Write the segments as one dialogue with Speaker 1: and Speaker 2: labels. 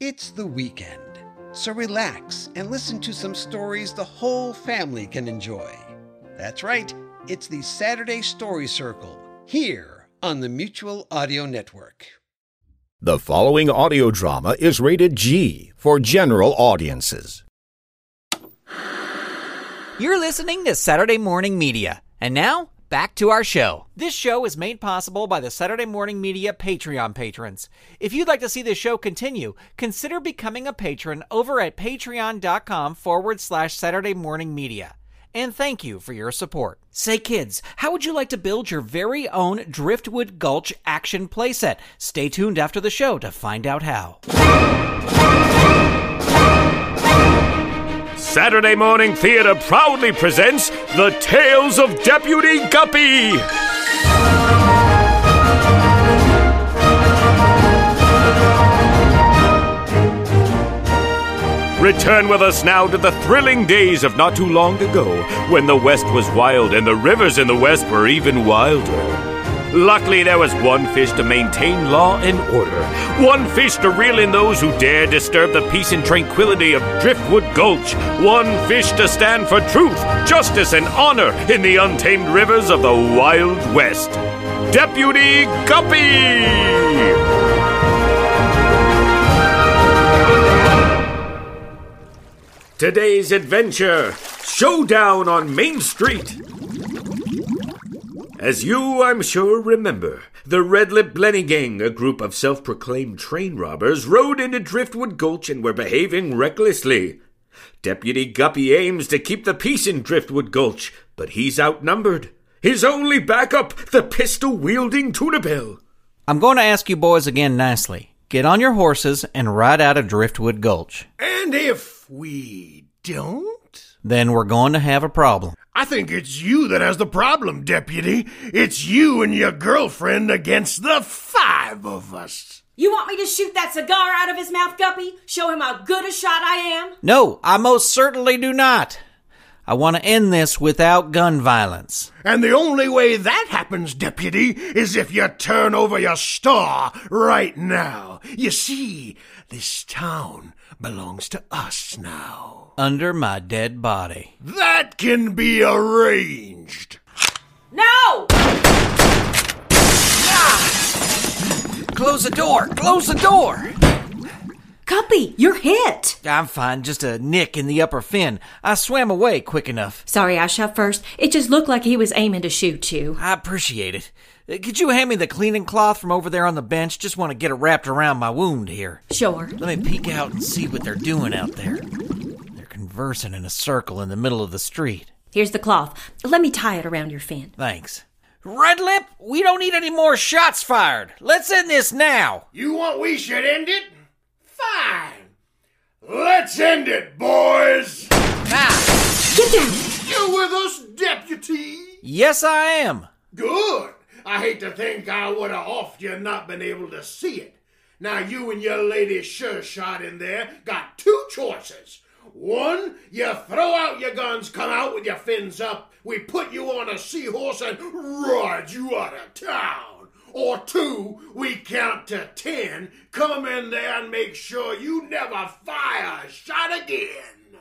Speaker 1: It's the weekend, so relax and listen to some stories the whole family can enjoy. That's right, it's the Saturday Story Circle here on the Mutual Audio Network.
Speaker 2: The following audio drama is rated G for general audiences.
Speaker 3: You're listening to Saturday Morning Media. And now, back to our show. This show is made possible by the Saturday Morning Media Patreon patrons. If you'd like to see this show continue, consider becoming a patron over at patreon.com forward slash Saturday Morning Media. And thank you for your support. Say, kids, how would you like to build your very own Driftwood Gulch action playset? Stay tuned after the show to find out how.
Speaker 4: Saturday Morning Theater proudly presents The Tales of Deputy Guppy. Return with us now to the thrilling days of not too long ago, when the West was wild and the rivers in the West were even wilder. Luckily, there was one fish to maintain law and order, one fish to reel in those who dare disturb the peace and tranquility of Driftwood Gulch, one fish to stand for truth, justice, and honor in the untamed rivers of the Wild West. Deputy Guppy! Today's adventure Showdown on Main Street. As you, I'm sure, remember, the Red Lip Blenny Gang, a group of self proclaimed train robbers, rode into Driftwood Gulch and were behaving recklessly. Deputy Guppy aims to keep the peace in Driftwood Gulch, but he's outnumbered. His only backup, the pistol wielding Tunabelle.
Speaker 3: I'm going to ask you boys again nicely. Get on your horses and ride out of Driftwood Gulch.
Speaker 5: And if we don't?
Speaker 3: Then we're going to have a problem.
Speaker 5: I think it's you that has the problem, Deputy. It's you and your girlfriend against the five of us.
Speaker 6: You want me to shoot that cigar out of his mouth, Guppy? Show him how good a shot I am?
Speaker 3: No, I most certainly do not. I want to end this without gun violence.
Speaker 5: And the only way that happens, Deputy, is if you turn over your star right now. You see, this town belongs to us now.
Speaker 3: Under my dead body.
Speaker 5: That can be arranged.
Speaker 6: No!
Speaker 3: Close the door! Close the door!
Speaker 6: Guppy, you're hit.
Speaker 3: I'm fine, just a nick in the upper fin. I swam away quick enough.
Speaker 6: Sorry I shot first. It just looked like he was aiming to shoot you.
Speaker 3: I appreciate it. Uh, Could you hand me the cleaning cloth from over there on the bench? Just want to get it wrapped around my wound here.
Speaker 6: Sure.
Speaker 3: Let me peek out and see what they're doing out there. They're conversing in a circle in the middle of the street.
Speaker 6: Here's the cloth. Let me tie it around your fin.
Speaker 3: Thanks. Red Lip, we don't need any more shots fired. Let's end this now.
Speaker 5: You want we should end it? Fine. Let's end it, boys.
Speaker 3: Ah,
Speaker 6: Get down!
Speaker 5: You with us, Deputy?
Speaker 3: yes, I am.
Speaker 5: Good. I hate to think I would have offed you not been able to see it. Now you and your lady sure shot in there got two choices. One, you throw out your guns, come out with your fins up, we put you on a seahorse and ride you out of town. Or two, we count to ten, come in there and make sure you never fire a shot again.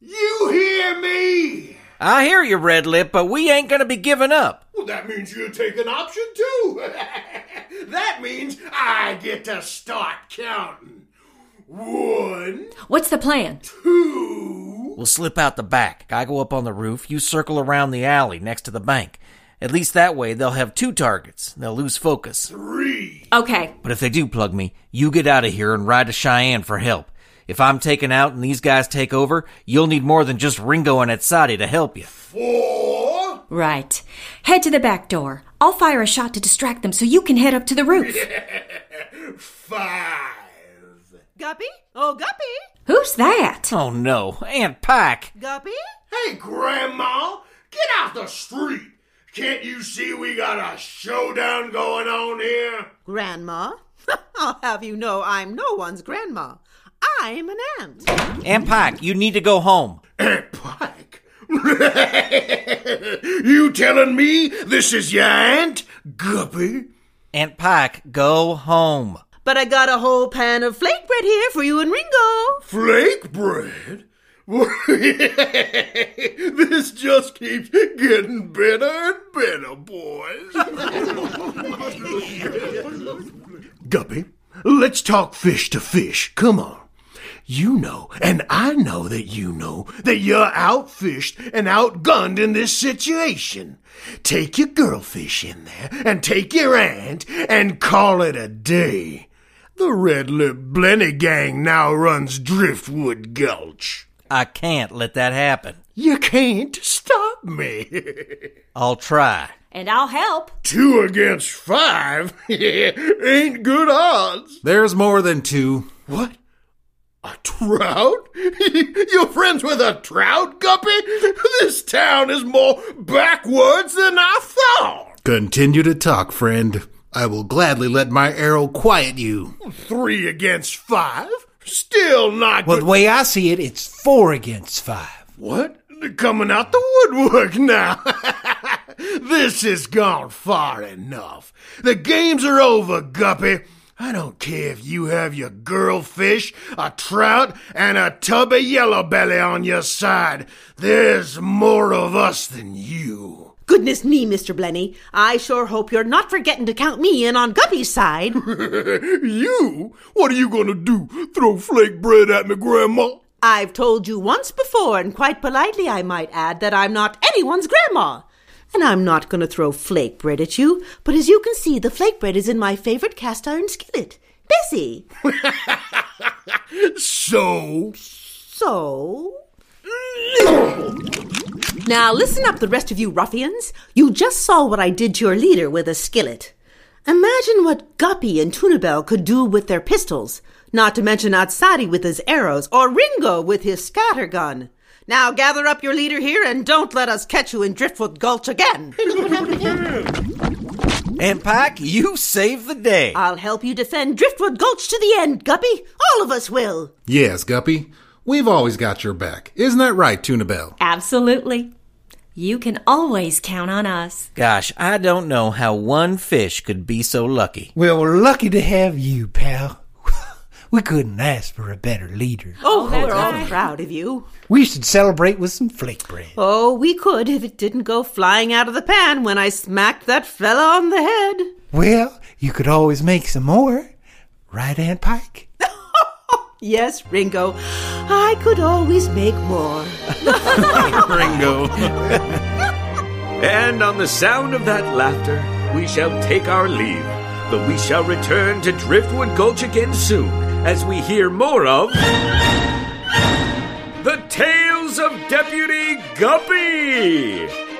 Speaker 5: You hear me?
Speaker 3: I hear you, Red Lip, but we ain't gonna be giving up.
Speaker 5: Well, that means you take an option too. that means I get to start counting. One,
Speaker 6: What's the plan?
Speaker 5: two,
Speaker 3: We'll slip out the back. I go up on the roof, you circle around the alley next to the bank. At least that way they'll have two targets. They'll lose focus.
Speaker 5: three.
Speaker 6: Okay.
Speaker 3: But if they do plug me, you get out of here and ride to Cheyenne for help. If I'm taken out and these guys take over, you'll need more than just Ringo and Etzadi to help you.
Speaker 5: Four,
Speaker 6: Right. Head to the back door. I'll fire a shot to distract them so you can head up to the roof.
Speaker 5: five.
Speaker 7: Guppy? Oh, Guppy?
Speaker 6: Who's that?
Speaker 3: Oh no, Aunt Pack!
Speaker 7: Guppy?
Speaker 5: Hey, Grandma, get out the street. Can't you see we got a showdown going on here?
Speaker 7: Grandma? I'll have you know I'm no one's grandma. I'm an aunt.
Speaker 3: Aunt Pack, you need to go home.
Speaker 5: Aunt Pike. you telling me this is your aunt, Guppy?
Speaker 3: Aunt Pack, go home.
Speaker 7: but I got a whole pan of flake bread here for you and Ringo.
Speaker 5: Flake bread? this just keeps getting better and better, boys. Guppy, let's talk fish to fish. Come on. You know, and I know that you know, that you're outfished and outgunned in this situation. Take your girlfish in there and take your aunt and call it a day. The Red Lip Blenny gang now runs Driftwood Gulch.
Speaker 3: I can't let that happen.
Speaker 5: You can't stop me.
Speaker 3: I'll try.
Speaker 6: And I'll help.
Speaker 5: Two against five? Ain't good odds.
Speaker 8: There's more than two.
Speaker 5: What? A trout? You're friends with a trout, Guppy? This town is more backwards than I thought.
Speaker 8: Continue to talk, friend. I will gladly let my arrow quiet you.
Speaker 5: Three against five? Still not
Speaker 9: Well,
Speaker 5: good.
Speaker 9: the way I see it, it's four against five.
Speaker 5: What? Coming out the woodwork now. this has gone far enough. The games are over, Guppy. I don't care if you have your girlfish, a trout, and a tub of yellow belly on your side. There's more of us than you.
Speaker 7: Goodness me, Mr. Blenny. I sure hope you're not forgetting to count me in on Guppy's side.
Speaker 5: you? What are you gonna do? Throw flake bread at me, Grandma?
Speaker 7: I've told you once before, and quite politely I might add, that I'm not anyone's grandma. And I'm not going to throw flake bread at you, but as you can see, the flake bread is in my favorite cast iron skillet. Bessie.
Speaker 5: So?
Speaker 7: So? Now listen up, the rest of you ruffians. You just saw what I did to your leader with a skillet. Imagine what Guppy and Tunabelle could do with their pistols, not to mention Outsadi with his arrows, or Ringo with his scattergun. Now gather up your leader here and don't let us catch you in Driftwood Gulch again.
Speaker 3: and Pack, you saved the day.
Speaker 7: I'll help you defend Driftwood Gulch to the end, Guppy. All of us will.
Speaker 8: Yes, Guppy. We've always got your back. Isn't that right, Tunabelle?
Speaker 6: Absolutely. You can always count on us.
Speaker 3: Gosh, I don't know how one fish could be so lucky.
Speaker 9: Well, we're lucky to have you, pal. We couldn't ask for a better leader.
Speaker 7: Oh, oh
Speaker 6: that's
Speaker 7: we're all
Speaker 6: right.
Speaker 7: proud of you.
Speaker 9: We should celebrate with some flake bread.
Speaker 7: Oh, we could if it didn't go flying out of the pan when I smacked that fella on the head.
Speaker 9: Well, you could always make some more. Right, Aunt Pike?
Speaker 7: Yes, Ringo, I could always make more.
Speaker 4: Ringo. and on the sound of that laughter, we shall take our leave. But we shall return to Driftwood Gulch again soon as we hear more of. The Tales of Deputy Guppy!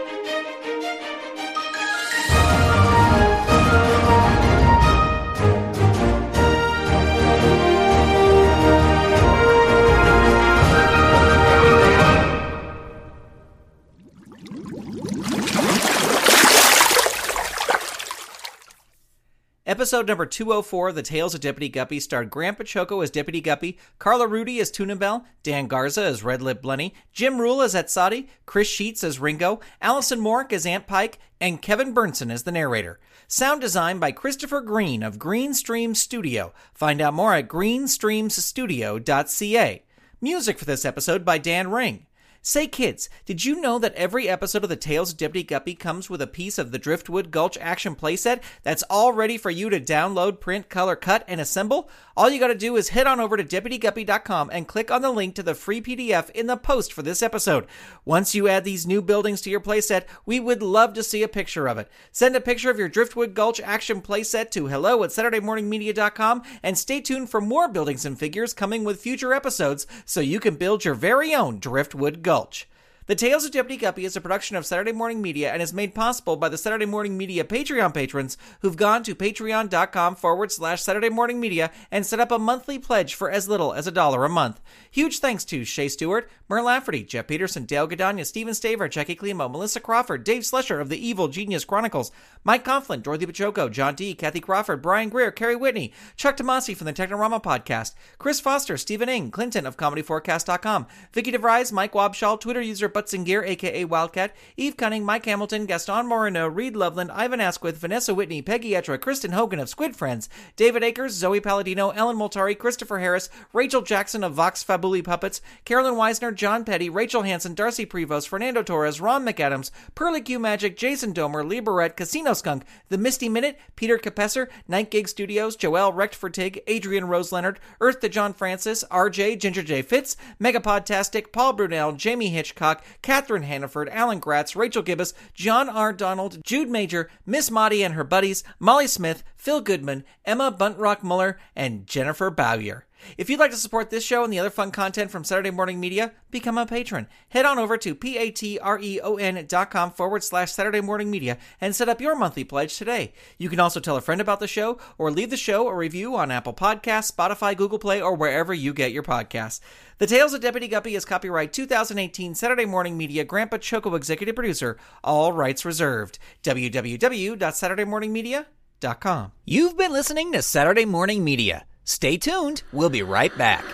Speaker 3: Episode number 204 of The Tales of Deputy Guppy starred Grant Baciocco as Deputy Guppy, Carla Rudy as Tunabelle, Dan Garza as Red Lip Blenny, Jim Rule as Etsadi, Chris Sheets as Ringo, Allison Mork as Aunt Pike, and Kevin Burnson as the narrator. Sound design by Christopher Green of Greenstream Studio. Find out more at greenstreamsstudio.ca. Music for this episode by Dan Ring. Say, kids, did you know that every episode of The Tales of Deputy Guppy comes with a piece of the Driftwood Gulch action playset that's all ready for you to download, print, color, cut, and assemble? All you gotta do is head on over to DeputyGuppy.com and click on the link to the free PDF in the post for this episode. Once you add these new buildings to your playset, we would love to see a picture of it. Send a picture of your Driftwood Gulch action playset to hello at SaturdayMorningMedia.com and stay tuned for more buildings and figures coming with future episodes so you can build your very own Driftwood Gulch. Gulch. The Tales of Deputy Guppy is a production of Saturday Morning Media and is made possible by the Saturday Morning Media Patreon patrons who've gone to patreon.com forward slash Saturday Morning Media and set up a monthly pledge for as little as a dollar a month. Huge thanks to Shay Stewart, Merle Lafferty, Jeff Peterson, Dale Gadania, Steven Staver, Jackie Klimo, Melissa Crawford, Dave Slusher of the Evil Genius Chronicles, Mike Conflin, Dorothy Pachoco, John D., Kathy Crawford, Brian Greer, Kerry Whitney, Chuck Tomasi from the Technorama podcast, Chris Foster, Stephen Ing, Clinton of ComedyForecast.com, Vicky DeVries, Mike Wabshall, Twitter user Butzinger, aka Wildcat, Eve Cunning, Mike Hamilton, Gaston Moreno, Reed Loveland, Ivan Asquith, Vanessa Whitney, Peggy Etra, Kristen Hogan of Squid Friends, David Akers, Zoe Palladino, Ellen Moltari, Christopher Harris, Rachel Jackson of Vox Fabuli Puppets, Carolyn Weisner, John Petty, Rachel Hanson, Darcy Prevost, Fernando Torres, Ron McAdams, Pearly Q Magic, Jason Domer, Lee Barrett, Casino Skunk, The Misty Minute, Peter Capesser, Night Gig Studios, Joel Rechtfertig, Adrian Rose Leonard, Earth to John Francis, RJ, Ginger J. Fitz, Megapodtastic, Paul Brunel, Jamie Hitchcock, Catherine Hannaford, Alan Gratz, Rachel Gibbous, John R. Donald, Jude Major, Miss Maudie and her buddies, Molly Smith, Phil Goodman, Emma Buntrock Muller, and Jennifer Bowyer. If you'd like to support this show and the other fun content from Saturday Morning Media, become a patron. Head on over to patreon dot com forward slash Saturday Morning Media and set up your monthly pledge today. You can also tell a friend about the show or leave the show a review on Apple Podcasts, Spotify, Google Play, or wherever you get your podcasts. The Tales of Deputy Guppy is copyright 2018 Saturday Morning Media Grant Baciocco Executive Producer, all rights reserved. www.saturdaymorningmedia.com. You've been listening to Saturday Morning Media. Stay tuned. We'll be right back.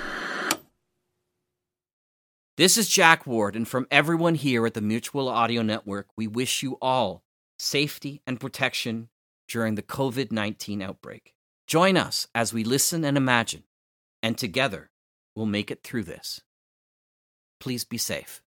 Speaker 10: This is Jack Ward, and from everyone here at the Mutual Audio Network, we wish you all safety and protection during the COVID 19 outbreak. Join us as we listen and imagine, and together we'll make it through this. Please be safe.